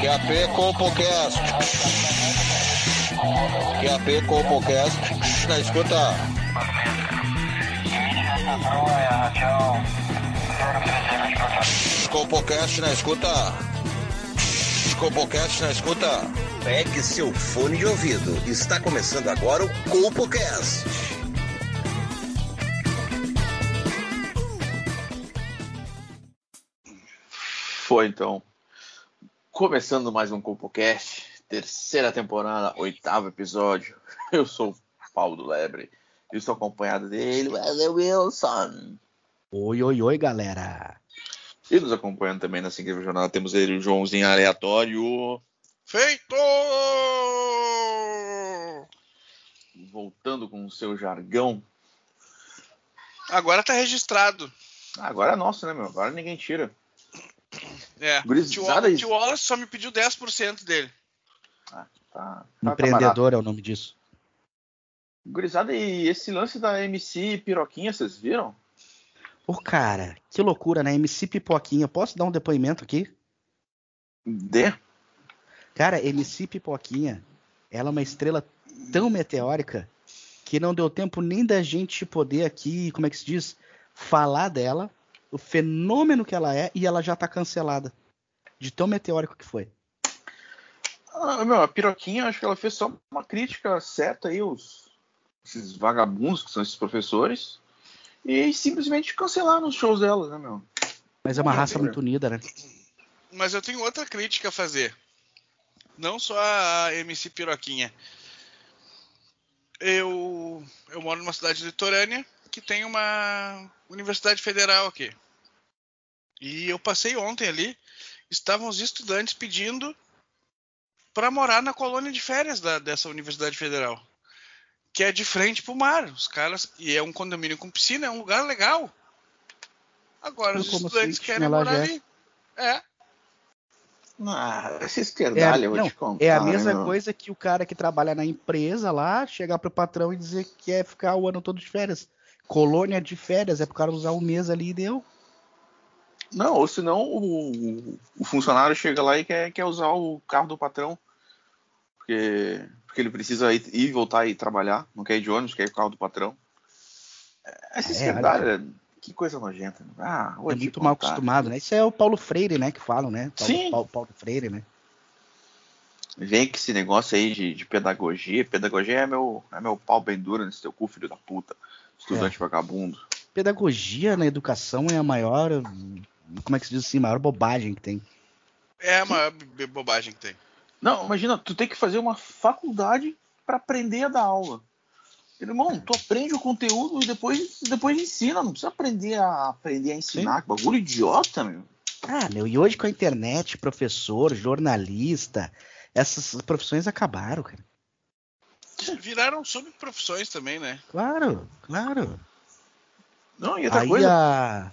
QAP CompoCast. QAP CompoCast. Na escuta. CompoCast na escuta. CompoCast na escuta. Pegue seu fone de ouvido. Está começando agora o CompoCast. Foi então. Começando mais um CompoCast, terceira temporada, oitavo episódio. Eu sou o Paulo do Lebre e estou acompanhado dele, Wesley Wilson. Oi, oi, oi, galera. E nos acompanhando também nessa incrível jornada temos ele, o Joãozinho Aleatório. Feito! Voltando com o seu jargão. Agora tá registrado. Agora é nosso, né, meu? Agora ninguém tira. É. Gurizada O tio Wallace só me pediu 10% dele. Ah, tá, tá, Empreendedor é o nome disso. Gurizada, e esse lance da MC Piroquinha, vocês viram? Ô, cara, que loucura, né? MC Pipoquinha. Posso dar um depoimento aqui? De? Cara, MC Pipoquinha, ela é uma estrela tão meteórica que não deu tempo nem da gente poder aqui, como é que se diz, falar dela, o fenômeno que ela é, e ela já tá cancelada. De tão meteórico que foi. Ah, meu, a Piroquinha, acho que ela fez só uma crítica certa aí, os, esses vagabundos que são esses professores, e simplesmente cancelaram os shows dela, né, meu? Mas é uma raça muito unida, né? Mas eu tenho outra crítica a fazer. Não só a MC Piroquinha. Eu, eu moro numa cidade litorânea que tem uma universidade federal aqui. E eu passei ontem ali, estavam os estudantes pedindo para morar na colônia de férias da- dessa universidade federal, que é de frente pro mar. Os caras e é um condomínio com piscina, é um lugar legal. Agora os Como estudantes assim, querem morar já é. ali. É. Ah, essa É, esquerdalha, eu vou não, te contar. é a mesma meu? coisa que o cara que trabalha na empresa lá chegar pro patrão e dizer que quer ficar o ano todo de férias. Colônia de férias, é pro cara usar um mês ali e deu. Não, ou senão o, o funcionário chega lá e quer, quer usar o carro do patrão. Porque, porque ele precisa ir, ir e voltar e trabalhar. Não quer ir de ônibus, quer ir com o carro do patrão. Essa É, esquerdalha, que coisa nojenta. Ah, vou É muito mal contar. acostumado, né? Isso é o Paulo Freire, né, que falam, né? Paulo, Sim. Paulo, Paulo Freire, né? Vem com esse negócio aí de, de pedagogia. Pedagogia é meu, é meu pau bem duro nesse teu cu, filho da puta. Estudante É. vagabundo. Pedagogia na educação é a maior, como é que se diz assim, maior bobagem que tem. É a maior bobagem que tem. Não, imagina, tu tem que fazer uma faculdade pra aprender a dar aula. Irmão, tu aprende o conteúdo e depois, depois ensina, não precisa aprender a aprender a ensinar. Que bagulho idiota, meu. Ah, meu, e hoje com a internet, professor, jornalista, essas profissões acabaram, cara. Viraram subprofissões também, né? Claro, claro. Não, e outra Aí coisa, a,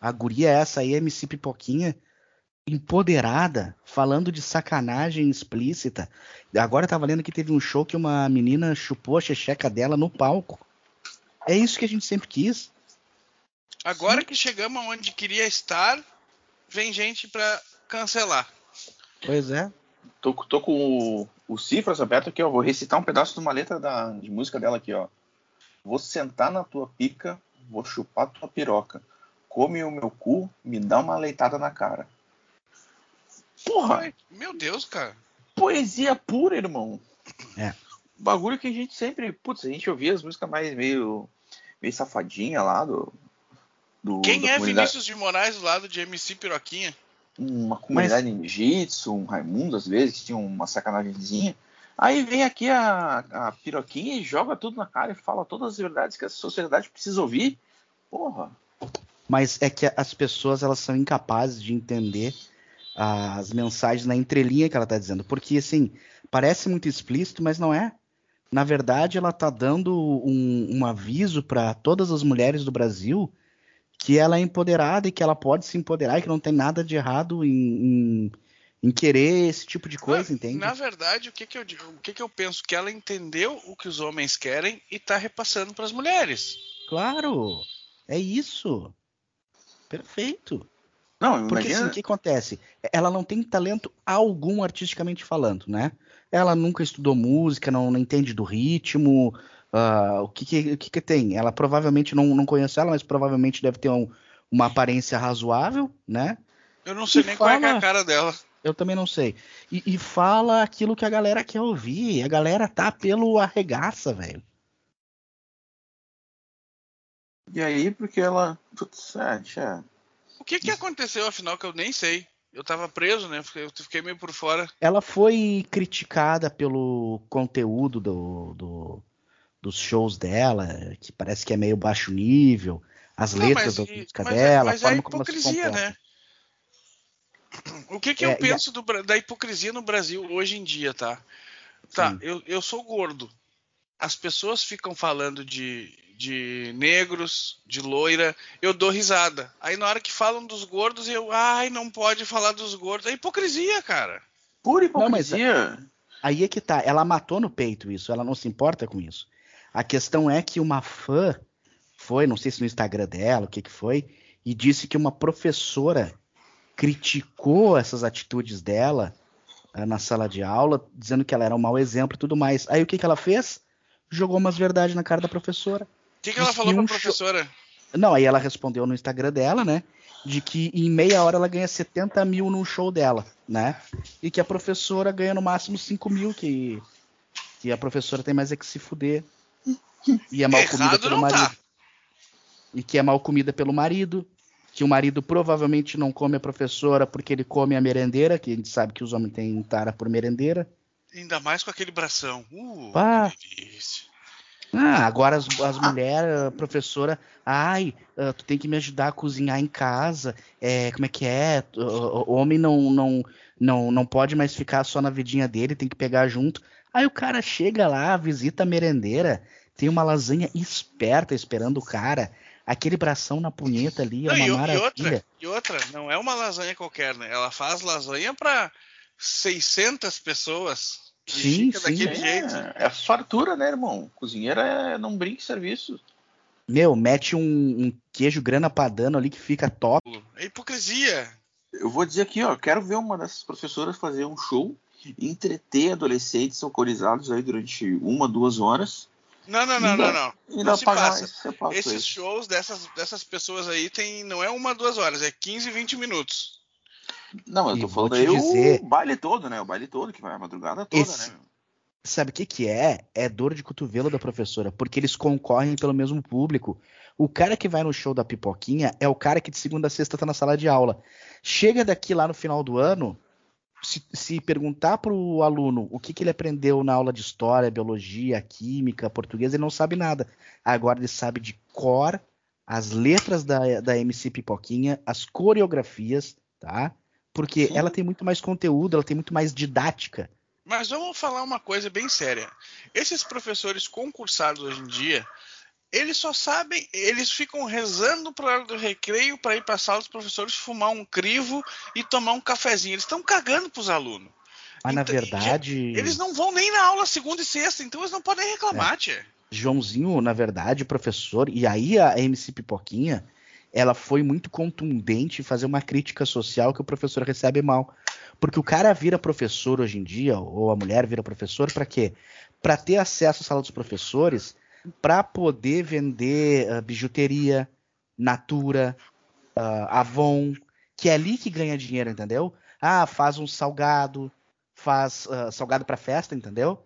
a guria essa aí, MC Pipoquinha, empoderada, falando de sacanagem explícita. Agora tá valendo que teve um show que uma menina chupou a checheca dela no palco. É isso que a gente sempre quis. Agora que chegamos onde queria estar, vem gente pra cancelar. Pois é. Tô, tô com o, o cifras aberto aqui, ó. Vou recitar um pedaço de uma letra da, de música dela aqui, ó. Vou sentar na tua pica, vou chupar tua piroca. Come o meu cu, me dá uma leitada na cara. Porra! Ai, meu Deus, cara. poesia pura, irmão. É. Bagulho que a gente sempre. Putz, a gente ouvia as músicas mais meio. meio safadinha lá do. do Quem é comunidade- Vinícius de Moraes do lado de MC Piroquinha? Uma comunidade em Jitsu, um Raimundo, às vezes, que tinha uma sacanagemzinha. Aí vem aqui a, a piroquinha e joga tudo na cara e fala todas as verdades que a sociedade precisa ouvir. Porra. Mas é que as pessoas elas são incapazes de entender as mensagens na entrelinha que ela tá dizendo. Porque, assim, parece muito explícito, mas não é. Na verdade, ela tá dando um, um aviso para todas as mulheres do Brasil que ela é empoderada e que ela pode se empoderar e que não tem nada de errado em, em, em querer esse tipo de coisa, na, entende? Na verdade, o que que eu digo- o que que eu penso que ela entendeu o que os homens querem e tá repassando para as mulheres. Claro, é isso. Perfeito. Não, Porque imagina. assim, o que acontece? Ela não tem talento algum artisticamente falando, né? Ela nunca estudou música, não, não entende do ritmo. Ah, o que, que, o que, que tem? Ela provavelmente não, não conhece ela, mas provavelmente deve ter um- uma aparência razoável, né? Eu não sei E nem qual é, é a fala- cara dela. Eu também não sei. E, e fala aquilo que a galera quer ouvir. A galera tá pelo arregaça, velho. E aí, porque ela. Putz, é, tchê. O que que aconteceu, afinal, que eu nem sei. Eu tava preso, né? Fiquei- Eu fiquei meio por fora. Ela foi criticada pelo conteúdo do, do- dos shows dela, que parece que é meio baixo nível, as Não, letras da música mas é- dela, mas a é forma como ela se hipocrisia, comporta. né? O que que É, eu e a- penso do da hipocrisia no Brasil hoje em dia, tá? Tá, Sim. eu, eu sou gordo. As pessoas ficam falando de, de negros, de loira, eu dou risada. Aí na hora que falam dos gordos, eu, ai, não pode falar dos gordos. É hipocrisia, cara. Pura Não, mas- hipocrisia. Aí é que tá, ela matou no peito isso, ela não se importa com isso. A questão é que uma fã foi, não sei se no Instagram dela, o que que foi, e disse que uma professora criticou essas atitudes dela eh, na sala de aula, dizendo que ela era um mau exemplo e tudo mais. Aí o que que ela fez? Jogou umas verdades na cara da professora. O que, que ela falou que pra um show- professora? Não, aí ela respondeu no Instagram dela, né? De que em meia hora ela ganha 70 mil num show dela, né? E que a professora ganha no máximo 5 mil, que, que a professora tem mais é que se fuder. E é mal comida pelo não marido. tá. E que é mal comida pelo marido. Que o marido provavelmente não come a professora porque ele come a merendeira, que a gente sabe que os homens têm tara por merendeira. Ainda mais com aquele bração. Uh, Pá. Ah, agora as, as mulheres, a professora, ai, ah, tu tem que me ajudar a cozinhar em casa. É, como é que é? O homem não, não, não, não pode mais ficar só na vidinha dele, tem que pegar junto. Aí o cara chega lá, visita a merendeira, tem uma lasanha esperta esperando o cara, aquele bração na punheta ali, é Não, uma e, o- e maravilha. outra, e outra, não é uma lasanha qualquer, né? Ela faz lasanha pra 600 pessoas. Sim, sim. daquele jeito. É, é fartura, né, irmão? Cozinheiro é não brinque serviço. Meu, mete um, um queijo grana padano ali que fica top. É hipocrisia. Eu vou dizer aqui, ó, quero ver uma dessas professoras fazer um show, entreter adolescentes alcoolizados aí durante uma, duas horas. Não, não, não, não, não. E Não se pagar passa. Esses aí. shows dessas, dessas pessoas aí tem, não é uma, duas horas, é 15, 20 minutos. Não, eu E tô falando aí dizer- o baile todo, né? O baile todo, que vai a madrugada toda, Esse- né? Sabe o que que é? É dor de cotovelo da professora, porque eles concorrem pelo mesmo público. O cara que vai no show da pipoquinha é o cara que de segunda a sexta tá na sala de aula. Chega daqui lá no final do ano, se, se perguntar pro aluno o que, que ele aprendeu na aula de história, biologia, química, português, ele não sabe nada. Agora ele sabe de cor as letras da, da MC Pipoquinha, as coreografias, tá? Porque Sim. ela tem muito mais conteúdo, ela tem muito mais didática. Mas vamos falar uma coisa bem séria. Esses professores concursados hoje em dia, eles só sabem, eles ficam rezando para hora do recreio para ir para a sala dos professores fumar um crivo e tomar um cafezinho. Eles estão cagando para os alunos. Mas na Então, verdade. Eles não vão nem na aula segunda e sexta, então eles não podem É. reclamar, tia. Joãozinho, na verdade, professor, e aí a MC Pipoquinha, ela foi muito contundente em fazer uma crítica social que o professor recebe mal. Porque o cara vira professor hoje em dia, ou a mulher vira professor, para quê? Para ter acesso à sala dos professores, para poder vender ah, bijuteria, Natura, ah, Avon, que é ali que ganha dinheiro, entendeu? Ah, faz um salgado, faz ah, salgado para festa, entendeu?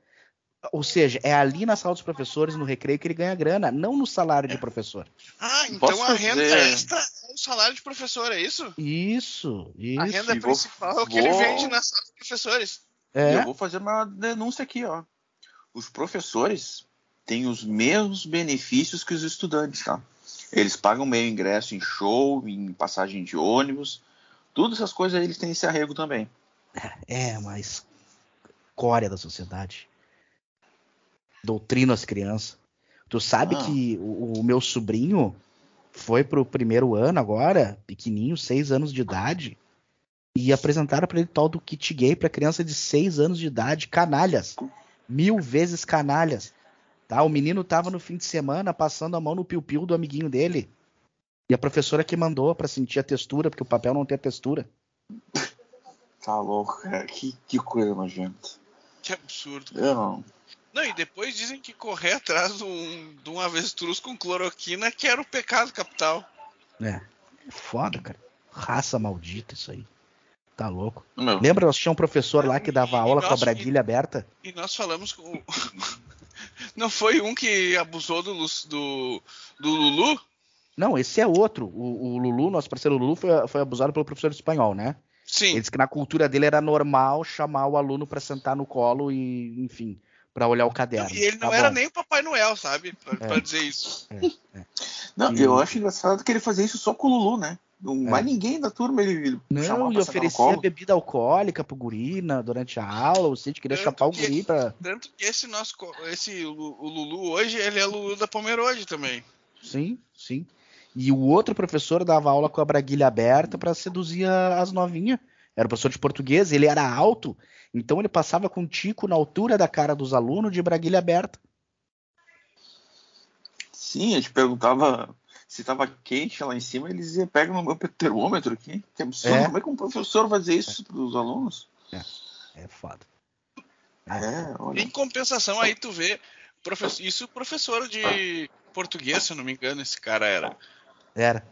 Ou seja, é ali na sala dos professores, no recreio, que ele ganha grana, não no salário de professor. Ah, então Posso a renda fazer- extra é o salário de professor, é isso? Isso, isso. A renda vou- principal é o que ele vende na sala dos professores. É, eu vou fazer uma denúncia aqui, ó. Os professores têm os mesmos benefícios que os estudantes, tá? Eles pagam meio ingresso em show, em passagem de ônibus, todas essas coisas aí eles têm esse arrego também. é, mas escória da sociedade. Doutrina as crianças. Tu sabe Ah. que o, o meu sobrinho foi pro primeiro ano agora, pequenininho, seis anos de idade, e apresentaram pra ele tal do kit gay pra criança de seis anos de idade, canalhas. Mil vezes canalhas. Tá? O menino tava no fim de semana passando a mão no piu-piu do amiguinho dele. E a professora que mandou pra sentir a textura, porque o papel não tem a textura. Tá louco, cara. Que, que coisa nojenta. Que absurdo. Eu não. Não, e depois dizem que correr atrás de um, de um avestruz com cloroquina que era o pecado capital. É. É foda, cara. Raça maldita isso aí. Tá louco. Meu, Lembra, nós tinha um professor lá que dava E- e aula com a braguilha aberta? E nós falamos com. Não foi um que abusou do, do, do Lulu? Não, esse é outro. O, o Lulu, nosso parceiro Lulu, foi, foi abusado pelo professor de espanhol, né? Sim. Ele disse que na cultura dele era normal chamar o aluno pra sentar no colo e, enfim, pra olhar o caderno. E ele não Tá era bom. nem o Papai Noel, sabe? Pra, É. dizer isso. não, E- eu acho engraçado que ele fazia isso só com o Lulu, né? Não É. vai ninguém da turma ele, Não, e oferecia bebida alcoólica pro guri na- durante a aula. O Cid queria Tanto chapar o que- guri pra. Tanto que esse nosso. Esse, o, o Lulu hoje, ele é Lulu da Pomerode também. Sim, sim. E o outro professor dava aula com a braguilha aberta pra seduzir as novinhas. Era o professor de português, ele era alto, então ele passava com um tico na altura da cara dos alunos de braguilha aberta. Sim, a gente perguntava se tava quente lá em cima, ele dizia, pega no meu termômetro aqui. Que absurdo, É. como é que um professor vai fazer isso pros alunos? É foda. É, olha. Em compensação, aí tu vê. profe- Isso professor de português, se eu não me engano, esse cara era. Era.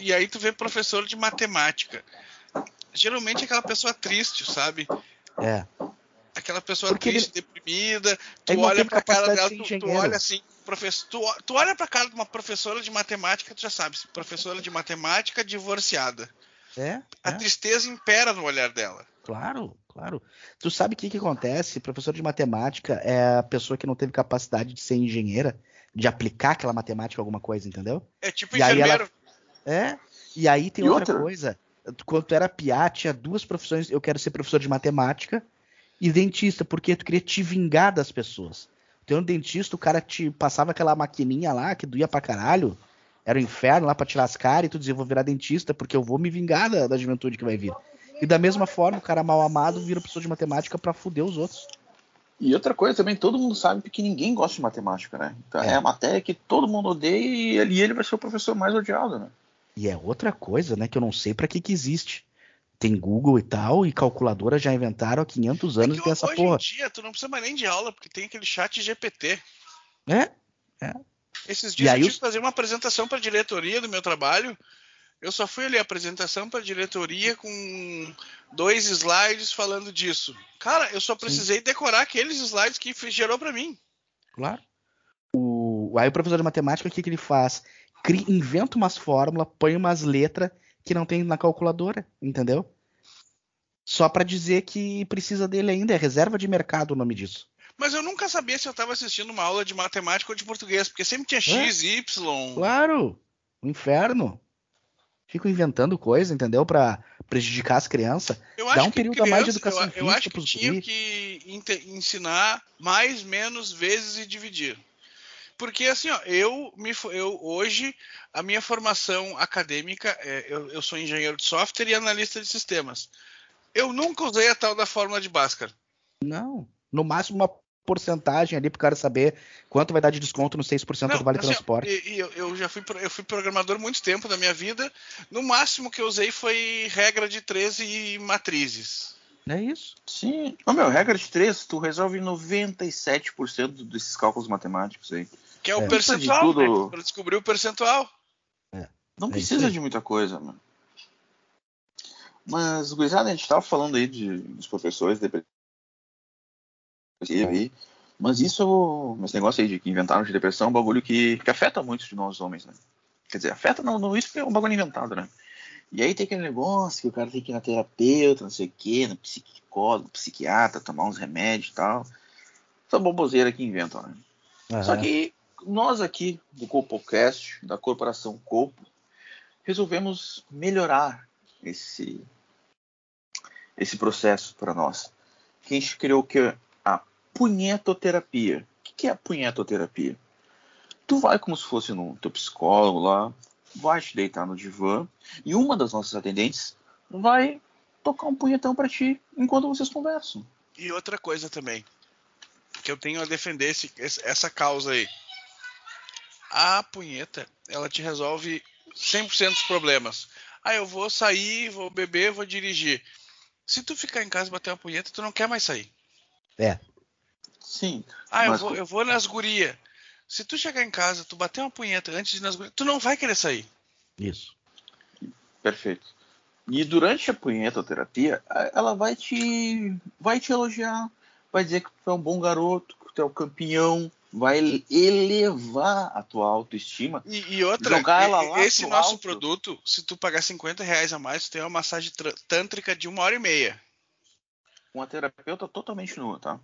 E aí tu vê professor de matemática. Geralmente é aquela pessoa triste, sabe? É. Aquela pessoa Porque triste, deprimida. Tu Ele olha teve pra cara dela, de tu, tu olha assim, professor, tu, tu olha pra cara de uma professora de matemática, tu já sabe, professora de matemática divorciada. É. A é. tristeza impera no olhar dela. Claro, claro. Tu sabe o que, que acontece? Professor de matemática é a pessoa que não teve capacidade de ser engenheira, de aplicar aquela matemática a alguma coisa, entendeu? É tipo E aí enfermeiro. É. E aí tem E outra, outra? coisa. Quando tu era piá, tinha duas profissões. Eu quero ser professor de matemática e dentista, porque tu queria te vingar das pessoas. Tu um dentista, o cara te passava aquela maquininha lá que doía pra caralho. Era o inferno lá pra tirar as caras e tu dizia, vou virar dentista porque eu vou me vingar da, da juventude que vai vir. E da mesma forma, o cara mal amado vira professor de matemática pra fuder os outros. E outra coisa também, todo mundo sabe que ninguém gosta de matemática, né? Então é, É. a matéria que todo mundo odeia e ele, e ele vai ser o professor mais odiado, né? E é outra coisa, né, que eu não sei pra que que existe. Tem Google e tal, e calculadora já inventaram há 500 anos É e que tem essa hoje porra. em dia tu não precisa mais nem de aula, porque tem aquele chat GPT. É? Esses E dias aí eu tive que fazer uma apresentação para a diretoria do meu trabalho. Eu só fui ali a apresentação para a diretoria com dois slides falando disso. Cara, eu só precisei decorar aqueles slides que gerou para mim. Claro. O, aí o professor de matemática, o que, que ele faz? Cria, inventa umas fórmulas, põe umas letras que não tem na calculadora, entendeu? Só pra dizer que precisa dele ainda, é reserva de mercado o nome disso. Mas eu nunca sabia se eu estava assistindo uma aula de matemática ou de português, porque sempre tinha X, Y. Claro, o inferno. Fico inventando coisa, entendeu? Pra prejudicar as crianças. Eu Dá acho um que período a mais de criança- educação eu, eu física acho que tinha que ensinar mais, menos vezes e dividir. Porque assim, ó, eu, me, eu hoje a minha formação acadêmica, é, eu, eu sou engenheiro de software e analista de sistemas. Eu nunca usei a tal da fórmula de Bhaskara. Não. No máximo uma porcentagem ali pro cara saber quanto vai dar de desconto no 6% do Vale assim, Transporte. E, e eu, eu já fui, eu fui programador muito tempo da minha vida. No máximo que eu usei foi regra de 13 matrizes. É isso. Sim. Ô, meu, regra de três, tu resolve 97% desses cálculos matemáticos aí. Que é o É. percentual, De tudo- né? Descobrir o percentual. Não É precisa de muita coisa, mano. Mas, gurizada, a gente tava falando aí de, dos professores depressivos aí. Mas isso, esse negócio aí de que inventaram de depressão é um bagulho que, que afeta muitos de nós homens, né? Quer dizer, afeta não, não isso é um bagulho inventado, né? E aí tem aquele negócio que o cara tem que ir na terapeuta, não sei o quê, no psicólogo, psiquiatra, tomar uns remédios e tal. Essa boboseira que inventam, né? Só Aham. que nós aqui do CopoCast, da corporação Copo, resolvemos melhorar esse esse processo para nós. Que a gente criou que a punhetoterapia. O que é a punhetoterapia? Tu vai como se fosse no teu psicólogo lá, vai te deitar no divã e uma das nossas atendentes vai tocar um punhetão para ti enquanto vocês conversam. E outra coisa também, que eu tenho a defender esse- essa causa aí. A punheta, ela te resolve 100% dos problemas. Ah, eu vou sair, vou beber, vou dirigir. Se tu ficar em casa e bater uma punheta, tu não quer mais sair. É. Sim. Ah, eu mas- vou, eu vou nas gurias. Se tu chegar em casa, tu bater uma punheta antes de ir nas gurias, tu não vai querer sair. Isso. Perfeito. E durante a punhetoterapia, a- ela vai te vai te elogiar, vai dizer que tu é um bom garoto, que tu é o campeão, vai elevar a tua autoestima. E, e outra, Jogar ela lá esse nosso alto. produto, se tu pagar 50 reais a mais, tu tem uma massagem tr- tântrica de uma hora e meia. uma terapeuta totalmente nua, tá?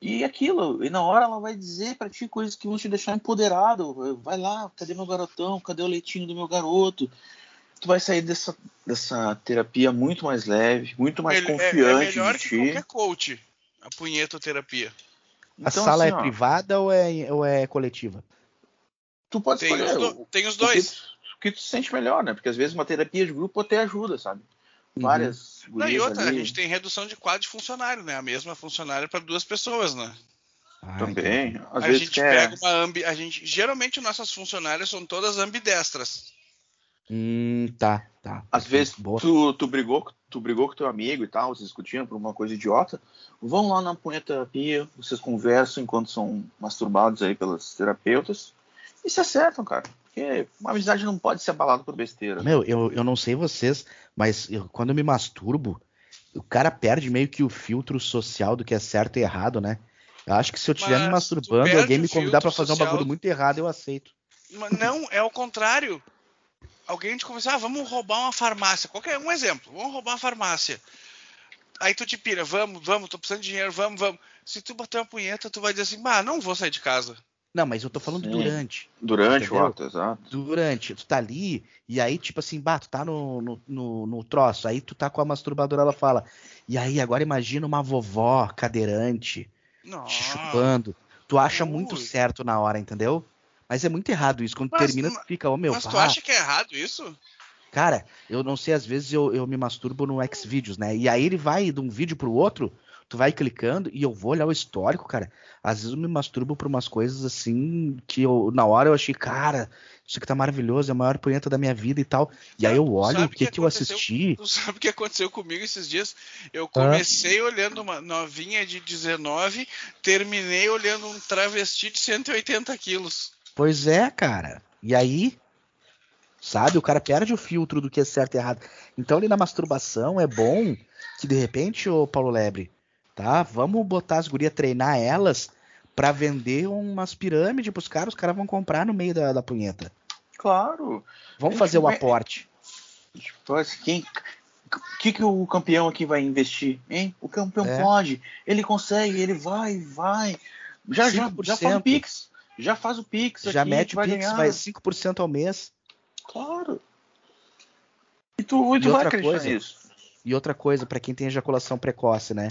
E aquilo, e na hora ela vai dizer pra ti coisas que vão te deixar empoderado. Vai lá, cadê meu garotão? Cadê o leitinho do meu garoto? Tu vai sair dessa, dessa terapia muito mais leve, muito mais Mel- é- confiante é, melhor que ti. qualquer coach, a punhetoterapia. A Então, sala assim, é ó, privada ou é, ou é coletiva? Tu pode Tem escolher os, do- o, tem os o que, dois. tu- o que tu se sente melhor, né? Porque às vezes uma terapia de grupo até ajuda, sabe? Uhum. Várias Não, e outra, a ali. gente tem redução de quadro de funcionário, né? A mesma funcionária para duas pessoas, né? Ah, Também. Às a vezes gente quer. pega uma ambi, a gente geralmente nossas funcionárias são todas ambidestras. Hum, tá, tá. Às vezes Boa. tu, tu brigou, tu brigou com teu amigo e tal, vocês discutiam por uma coisa idiota. Vão lá na punhetoterapia, vocês conversam enquanto são masturbados aí pelas terapeutas e se acertam, cara. Porque uma amizade não pode ser abalada por besteira. Meu, eu, eu não sei vocês, mas eu- quando eu me masturbo, o cara perde meio que o filtro social do que é certo e errado, né? Eu acho que se eu estiver me Mas tu masturbando e alguém me convidar pra filtro fazer um social. bagulho muito errado, eu aceito. Mas não, é o contrário. Alguém te conversa, ah, vamos roubar uma farmácia. Qualquer um exemplo, vamos roubar uma farmácia. Aí tu te pira, vamos, vamos, tô precisando de dinheiro, vamos, vamos. Se tu bater uma punheta, tu vai dizer assim, ah, não vou sair de casa. Não, mas eu tô falando Sim. durante. Durante Entendeu? o ato, exato. Durante. Tu tá ali, e aí, tipo assim, bah, tu tá no, no, no, no troço, aí tu tá com a masturbadora, ela fala. E aí, agora imagina uma vovó cadeirante Não. te chupando. Tu acha muito Ui. certo na hora, entendeu? Mas é muito errado isso. Quando Mas- termina, tu fica, ô meu, Mas tu pá. acha que é errado isso? Cara, eu não sei, às vezes eu, eu me masturbo no Xvideos, né? E aí ele vai de um vídeo pro outro, tu vai clicando e eu vou olhar o histórico, cara. Às vezes eu me masturbo por umas coisas assim que eu, na hora eu achei, cara, isso aqui tá maravilhoso, é a maior punheta da minha vida e tal. E aí eu olho o que, que que eu assisti. Tu sabe o que aconteceu comigo esses dias? Eu comecei olhando uma novinha de 19, terminei olhando um travesti de 180 quilos. Pois é, cara. E aí, sabe, o cara perde o filtro do que é certo e errado. Então ali na masturbação é bom que de repente, ô Paulo Lebre, tá? Vamos botar as gurias treinar elas pra vender umas pirâmides pros caras, os caras vão comprar no meio da, da punheta. Claro. Vamos Gente, fazer o aporte. Tipo, assim, quem. O que, que o campeão aqui vai investir, hein? O campeão É. pode, ele consegue, ele vai, vai. Já, já, já faz o 5%. Pix. Já faz o Pix. Já aqui, mete o vai Pix, ganhar. vai 5% ao mês. Claro. E tu, e tu E vai acreditar coisa, nisso. E outra coisa, pra quem tem ejaculação precoce, né?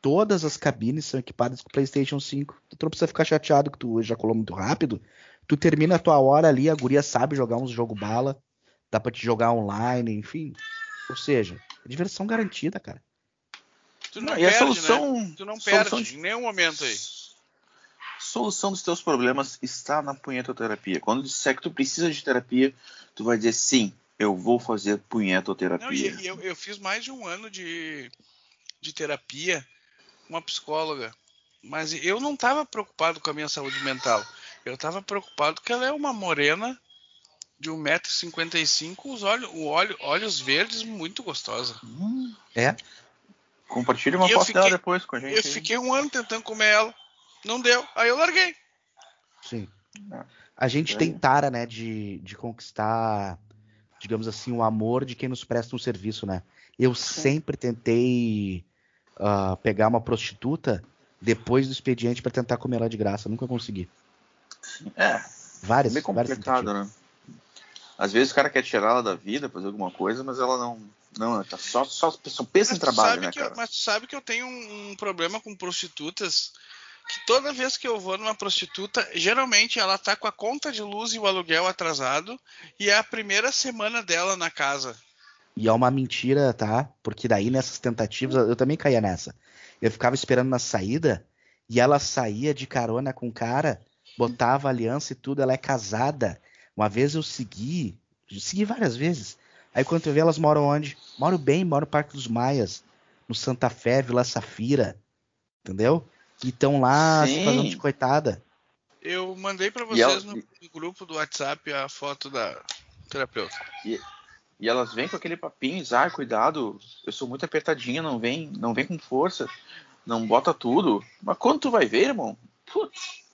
Todas as cabines são equipadas com PlayStation 5. Tu não precisa ficar chateado que tu ejaculou muito rápido. Tu termina a tua hora ali, a guria sabe jogar uns jogo bala, dá pra te jogar online, enfim. Ou seja, é diversão garantida, cara. Tu não, e a perde, solução. né? Tu não solução perde de- em nenhum momento aí. Solução dos teus problemas está na punhetoterapia. Quando disser que tu precisa de terapia, tu vai dizer sim, eu vou fazer punhetoterapia. Não, e, e eu, eu fiz mais de um ano de, de terapia com uma psicóloga. Mas eu não estava preocupado com a minha saúde mental. Eu estava preocupado que ela é uma morena de 1,55m, os olhos, o olho, olhos verdes, muito gostosa. Hum, É? compartilha uma E foto dela depois com a gente. Eu fiquei um ano tentando comer ela. Não deu. Aí eu larguei. Sim. É. A gente É. tem tara, né, de, de conquistar, digamos assim, o amor de quem nos presta um serviço, né? Eu sempre tentei ah, pegar uma prostituta depois do expediente pra tentar comer ela de graça. Nunca consegui. É, Várias, bem várias complicado, né? Às vezes o cara quer tirar ela da vida, fazer alguma coisa, mas ela não. Não, ela tá só, só, só pensa em Mas tu trabalho, né, que eu- cara? mas tu sabe que eu tenho um, um problema com prostitutas. Que toda vez que eu vou numa prostituta, geralmente ela tá com a conta de luz e o aluguel atrasado. E é a primeira semana dela na casa. E é uma mentira, tá? Porque daí nessas tentativas, eu também caía nessa. Eu ficava esperando na saída e ela saía de carona com o cara botava aliança e tudo, ela é casada. Uma vez eu segui, segui várias vezes. Aí quando eu vi, elas moram onde? Moro bem, moro no Parque dos Maias, no Santa Fé, Vila Safira. Entendeu? E estão lá se fazendo de coitada. Eu mandei pra E vocês ela- no grupo do WhatsApp a foto da terapeuta. E elas vêm com aquele papinho, ah, cuidado, eu sou muito apertadinha, não vem, não vem com força, não bota tudo. Mas quando tu vai ver, irmão, putz,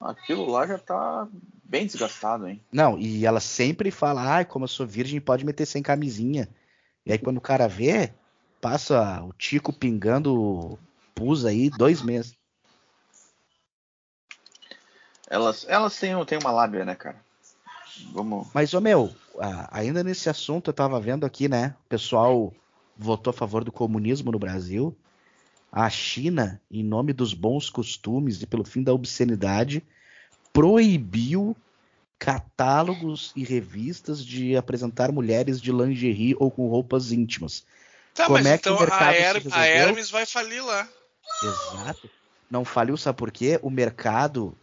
aquilo lá já tá bem desgastado, hein? Não, e ela sempre fala, ai, como eu sou virgem, pode meter sem camisinha. E aí quando o cara vê, passa o Tico pingando pus aí dois meses. Elas, elas têm, têm uma lábia, né, cara? Vamos. Mas, ô meu, ainda nesse assunto eu tava vendo aqui, né? O pessoal votou a favor do comunismo no Brasil. A China, em nome dos bons costumes e pelo fim da obscenidade, proibiu catálogos e revistas de apresentar mulheres de lingerie ou com roupas íntimas. Tá, Como mas é que o então mercado a, se Her- a? Hermes vai falir lá. Exato. Não faliu, sabe por quê? O mercado,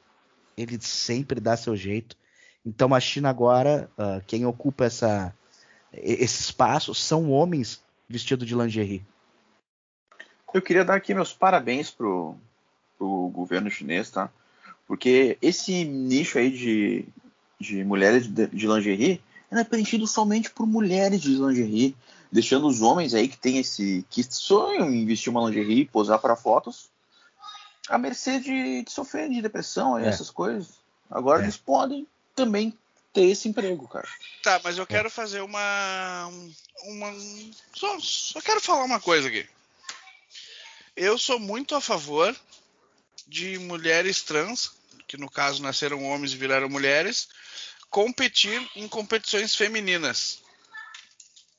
ele sempre dá seu jeito. Então a China agora, ah, quem ocupa essa, esse espaço são homens vestidos de lingerie. Eu queria dar aqui meus parabéns pro, pro governo chinês, tá? Porque esse nicho aí de, de mulheres de, de lingerie era preenchido somente por mulheres de lingerie, deixando os homens aí que tem esse que sonham em vestir uma lingerie e posar para fotos à mercê de, de sofrer de depressão e É. essas coisas. Agora É. eles podem também ter esse emprego, cara. Tá, mas eu quero fazer uma. uma só, só quero falar uma coisa aqui. Eu sou muito a favor de mulheres trans, que no caso nasceram homens e viraram mulheres, competir em competições femininas.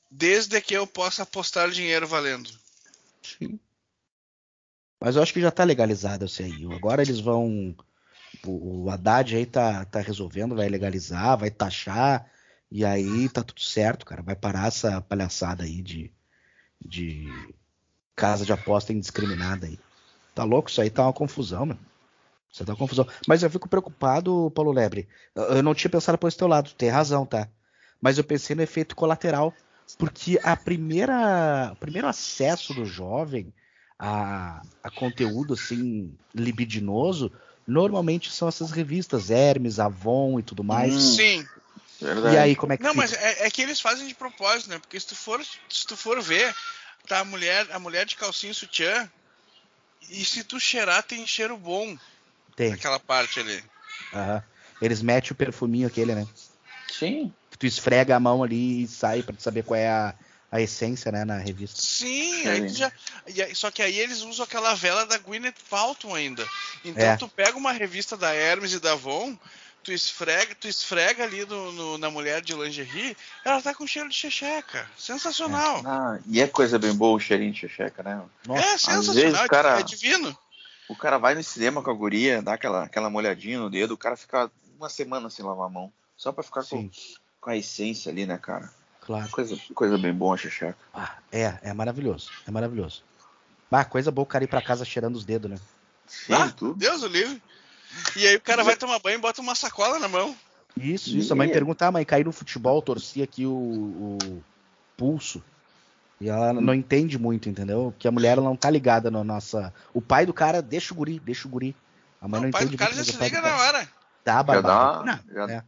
Desde que eu possa apostar dinheiro valendo. Mas eu acho que já tá legalizado isso aí. Agora eles vão. O, Haddad aí tá, tá resolvendo, vai legalizar, vai taxar, e aí tá tudo certo, cara. Vai parar essa palhaçada aí de, de casa de aposta indiscriminada aí. Tá louco? Isso aí tá uma confusão. Isso aí tá confusão. Mas eu fico preocupado, Paulo Lebre. Eu não tinha pensado por esse teu lado, tem razão, tá? Mas eu pensei no efeito colateral. Porque a primeira, o primeiro acesso do jovem a, a conteúdo assim libidinoso normalmente são essas revistas Hermes, Avon e tudo mais. Hum. Sim. Verdade. E aí como é que Não, fica? mas é, é que eles fazem de propósito, né? Porque se tu for, se tu for ver, tá a mulher, a mulher de calcinha e sutiã, e se tu cheirar, tem cheiro bom Tem. naquela parte ali. Aham. Eles metem o perfuminho aquele, né? Sim. Que tu esfrega a mão ali e sai pra tu saber qual é a, a essência, né, na revista. Sim, aí tu já. só que aí eles usam aquela vela da Gwyneth Paltrow ainda. Então É. tu pega uma revista da Hermes e da Avon, tu esfrega, tu esfrega ali no, no- na mulher de lingerie, ela tá com cheiro de checheca. Sensacional. Ah, e é coisa bem boa o cheirinho de checheca, né? Nossa, É, vezes sensacional, o cara- é divino. O cara vai no cinema com a guria, dá aquela, aquela molhadinha no dedo, o cara fica uma semana sem lavar a mão. Só pra ficar sim, com a essência ali, né, cara? claro. Coisa, coisa bem boa a checheca. Ah, é, é maravilhoso. É maravilhoso. Ah, coisa boa o cara ir pra casa cheirando os dedos, né? Sim, Ah, tudo. Deus o livre. E aí o cara vai tomar banho e bota uma sacola na mão. Isso, isso. A mãe E- pergunta, ah, mãe, caí no futebol, torci aqui o, o pulso. E ela não entende muito, entendeu? Que a mulher ela não tá ligada na nossa. O pai do cara deixa o guri, deixa o guri. A mãe não, o pai entende do cara muito, já mas se liga na hora. Dá Já babado. dá. Não, já- é,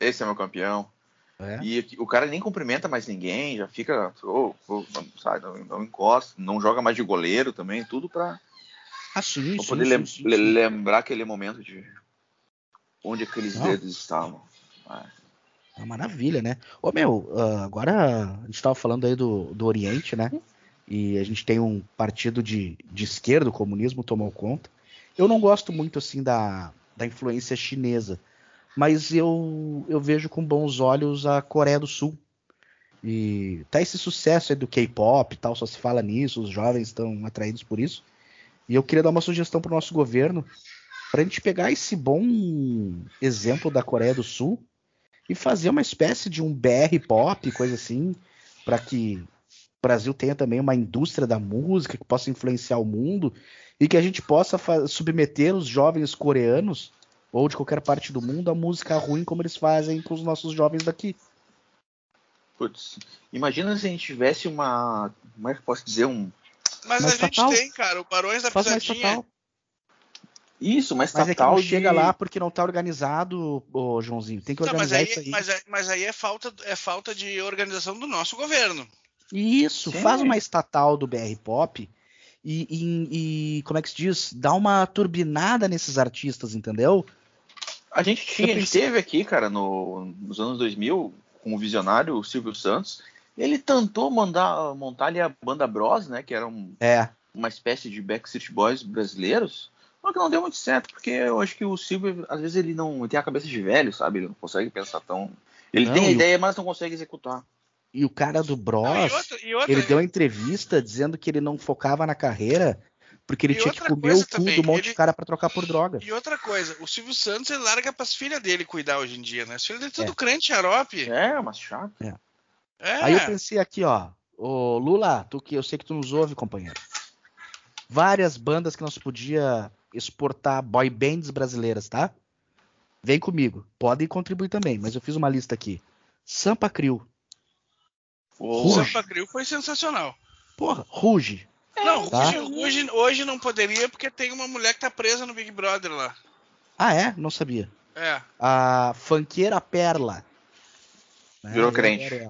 Esse é meu campeão. É. E o cara nem cumprimenta mais ninguém, já fica. ô, ô, não, sai, não, não encosta, não joga mais de goleiro também, tudo pra, Ah, sim, pra sim, poder sim, lem- sim, le- sim. lembrar aquele momento de onde aqueles Não. dedos estavam. Ah, É uma maravilha, né? Ô, meu, ah, agora a gente tava falando aí do, do Oriente, né? E a gente tem um partido de, de esquerda, o comunismo tomou conta. Eu não gosto muito, assim, da, da influência chinesa, mas eu, eu vejo com bons olhos a Coreia do Sul. E tá esse sucesso aí do K-pop tal, só se fala nisso, os jovens estão atraídos por isso. E eu queria dar uma sugestão pro nosso governo para a gente pegar esse bom exemplo da Coreia do Sul e fazer uma espécie de um BR pop, coisa assim, para que o Brasil tenha também uma indústria da música que possa influenciar o mundo e que a gente possa submeter os jovens coreanos ou de qualquer parte do mundo a música ruim como eles fazem com os nossos jovens daqui. Putz, imagina se a gente tivesse uma. Como é que eu posso dizer? Um. Mas Mas a gente estatal? tem, cara, o Barões da Faz uma Pisadinha. estatal. Isso, uma Mas é que estatal não de... chega lá porque não tá organizado, ô Joãozinho. Tem que Não, mas, organizar aí, isso aí. mas, é- mas aí é falta, é falta de organização do nosso governo. Isso, Sim. faz uma estatal do BR Pop e, e- e, como é que se diz? Dá uma turbinada nesses artistas, entendeu? A gente tinha, a gente teve aqui, cara, no, nos anos 2000, com o visionário Silvio Santos. Ele tentou mandar, montar ali a banda Bros, né? Que era um- É, uma espécie de Backstreet Boys brasileiros. Só que não deu muito certo, porque eu acho que o Silvio, às vezes, ele não ele tem a cabeça de velho, sabe? Ele não consegue pensar tão. Ele Não, tem a e o- ideia, mas não consegue executar. e o cara do Bros, Não, e outra, e outra- ele deu uma entrevista dizendo que ele não focava na carreira porque ele E tinha que comer o cu também, do monte ele- de cara pra trocar por droga. E outra coisa, o Silvio Santos ele larga pras filhas dele cuidar hoje em dia, né? As filhas dele tudo É. crente, xarope. É, mas chato. É. Aí eu pensei aqui, ó, ô Lula, tu que eu sei que tu nos ouve, companheiro. Várias bandas que nós podia exportar boy bands brasileiras, tá? Vem comigo. Podem contribuir também, mas eu fiz uma lista aqui. Sampa Crio. Sampa Crio foi sensacional. Porra, Ruge. Não, tá. hoje, hoje, hoje não poderia porque tem uma mulher que tá presa no Big Brother lá. Ah, é? Não sabia. É. A Fanqueira Perla. Virou Eu crente.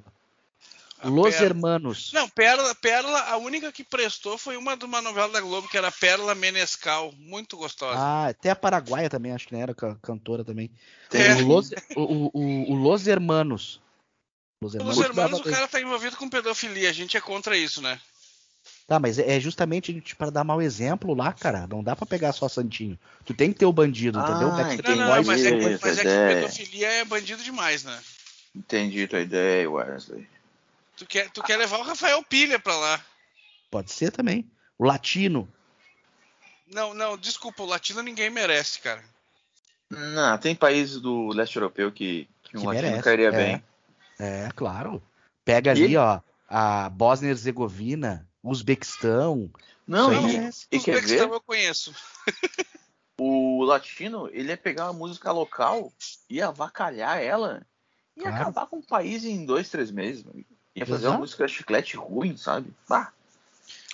Los Perla. Hermanos. Não, Pérola, Pérola, a única que prestou foi uma de uma novela da Globo que era Pérola Menescal, muito gostosa. Ah, até a Paraguaia também, acho que né, era ca- cantora também. É. O, Los, o, o- o- Los Hermanos. Los Os Hermanos. irmãos, dava o cara tá envolvido com pedofilia, a gente é contra isso, né? Tá, mas é é justamente para dar mau exemplo lá, cara. Não dá pra pegar só santinho. Tu tem que ter o bandido, entendeu? Ah, Backstreet Não, não, mas é, que- mas é que pedofilia é bandido demais, né? Entendi tua ideia, Wesley. Tu quer, tu quer levar o Rafael Pilha pra lá. Pode ser também. O latino. Não, não, desculpa, o latino ninguém merece, cara. Não, tem países do leste europeu que, que um Que latino merece, cairia é. bem. É, claro. Pega E ali, ó, a Bósnia e Herzegovina, Uzbequistão. Não, Isso aí e, e quer Uzbequistão ver? eu conheço. O latino, ele ia pegar uma música local, ia avacalhar ela e ia Claro. acabar com o país em dois, três meses. mano. Ia fazer Exato. uma música chiclete ruim, sabe? Bah.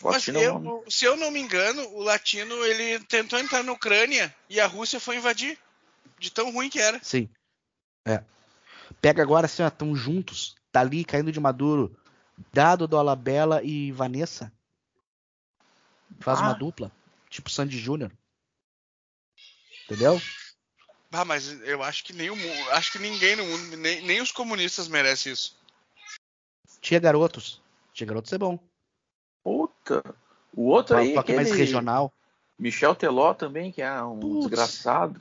O Mas é eu, se eu não me engano, o latino ele tentou entrar na Ucrânia e a Rússia foi invadir. De tão ruim que era. Sim. É. Pega agora assim, ó, estão juntos. Tá ali caindo de maduro. Dado Dolabella e Vanessa. Faz Ah. uma dupla. Tipo Sandy Júnior. Entendeu? Ah, mas eu acho que nem o mundo, acho que ninguém no mundo, nem, nem os comunistas merecem isso. Tia Garotos. Tia Garotos é bom. Puta. O outro Um aí, toque mais regional. Michel Teló também, que é um Putz. desgraçado.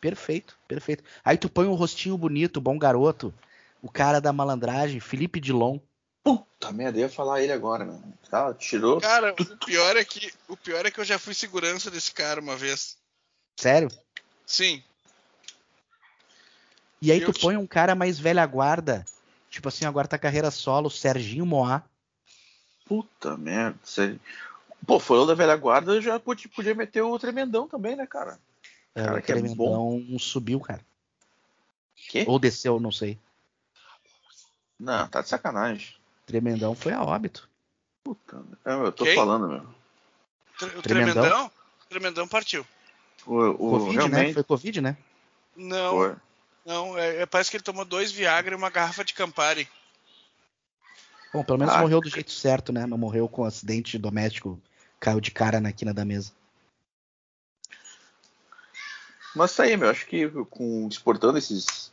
Perfeito, perfeito. Aí tu põe um rostinho bonito, bom garoto. O cara da malandragem, Felipe Dilon. Puta merda, eu ia falar ele agora, mano. Tá, tirou. Cara, o pior é que o pior é que eu já fui segurança desse cara uma vez. Sério? Sim. E aí Eu tu te- põe um cara mais velha guarda. Tipo assim, agora tá carreira solo, Serginho Moá. Puta merda. Sério. Pô, falou da velha guarda, eu já podia, podia meter o tremendão também, né, cara? É, Cara, o que é Tremendão subiu, cara. Que? Ou desceu, não sei. Não, tá de sacanagem. Tremendão foi a óbito. Puta, é, eu tô Quem? falando, meu. Tre- O Tremendão? Tremendão? O Tremendão partiu. O, o, Covid, né? realmente Foi Covid, né? Não, foi. não, é, é- parece que ele tomou dois Viagra e uma garrafa de Campari. Bom, pelo menos Ah, morreu do jeito certo, né? Não morreu com acidente doméstico, caiu de cara na quina da mesa. Mas isso aí, meu, acho que com exportando esses,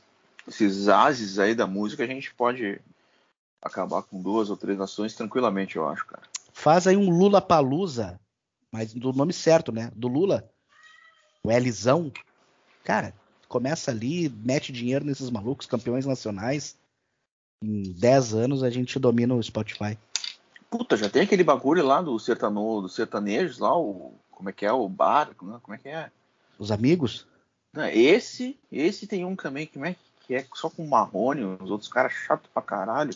esses ases aí da música, a gente pode acabar com duas ou três nações tranquilamente, eu acho, cara. Faz aí um Lula Palusa, mas do nome certo, né? Do Lula. O Elizão. Cara, começa ali, mete dinheiro nesses malucos, campeões nacionais. Em 10 anos a gente domina o Spotify. Puta, já tem aquele bagulho lá do sertano, dos sertanejos lá, o como é que é o bar, como é que é? Os amigos? Não, Esse, esse tem um também que é, que é só com Marrone, os outros caras chato pra caralho.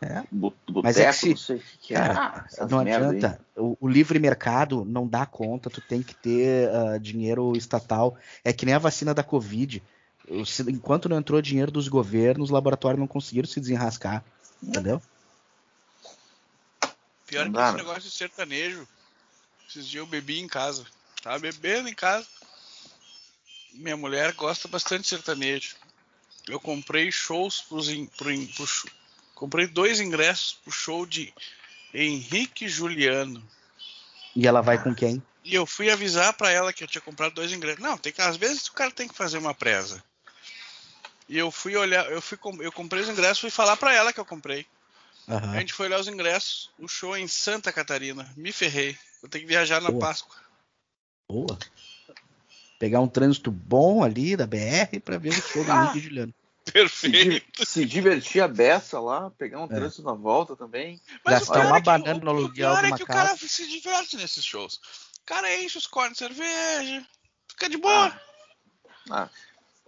É. Boteco, Mas é que se- não sei o que que é. Cara, Ah, não adianta. O, o livre mercado não dá conta, tu tem que ter ah, dinheiro estatal. É que nem a vacina da Covid. O- Enquanto não entrou dinheiro dos governos, os laboratórios não conseguiram se desenrascar. Entendeu? Pior Não que dá, esse né? negócio de sertanejo. Esses dias eu bebi em casa. Tava bebendo em casa. Minha mulher gosta bastante de sertanejo. Eu comprei shows pros, in- pro, in- pro show- Comprei dois ingressos pro show de Henrique e Juliano. E ela vai com quem? E eu fui avisar pra ela que eu tinha comprado dois ingressos. Não, tem que às vezes o cara tem que fazer uma presa. E eu fui olhar, eu fui eu comprei os ingressos, fui falar pra ela que eu comprei. Aham. A gente foi olhar os ingressos, o show é em Santa Catarina. Me ferrei. Vou ter que viajar na Boa. Páscoa. Boa. Pegar um trânsito bom ali da BR pra ver o show do Ah. Henrique e Juliano. Se, Perfeito. di- se divertir a beça lá, pegar um É. trânsito na volta também. Mas Gastar uma é que- banana o- no aluguel O pior é que o cara se diverte nesses shows. O cara enche os cornos de cerveja, fica de boa. Ah,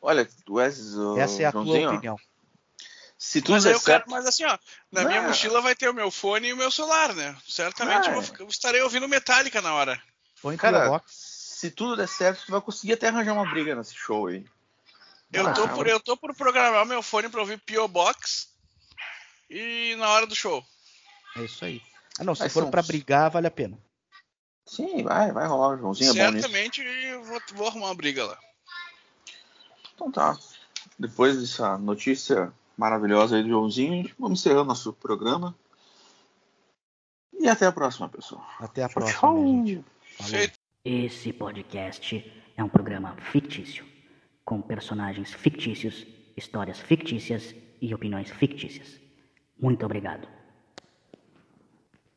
olha, tu és o Essa é a tua opinião. Se tudo mas, certo, mas assim, ó, na Não. minha mochila vai ter o meu fone e o meu celular, né? Certamente eu, Ah, vou eu estarei ouvindo Metallica na hora. Põe Cara, Cara, box. se tudo der certo, tu vai conseguir até arranjar uma briga nesse show aí. Eu, tô por, eu tô por programar meu fone pra ouvir P.O. Box e na hora do show. É isso aí. Ah, não, se Vai for pra uns- brigar, vale a pena. Sim, vai, vai rolar. Joãozinho é bom nisso. Certamente eu vou, vou arrumar uma briga lá. Então tá. Depois dessa notícia maravilhosa aí do Joãozinho, vamos encerrando nosso programa. E até a próxima, pessoal. Até a Tchau, próxima, tchau. Esse podcast é um programa fictício, com personagens fictícios, histórias fictícias e opiniões fictícias. Muito obrigado.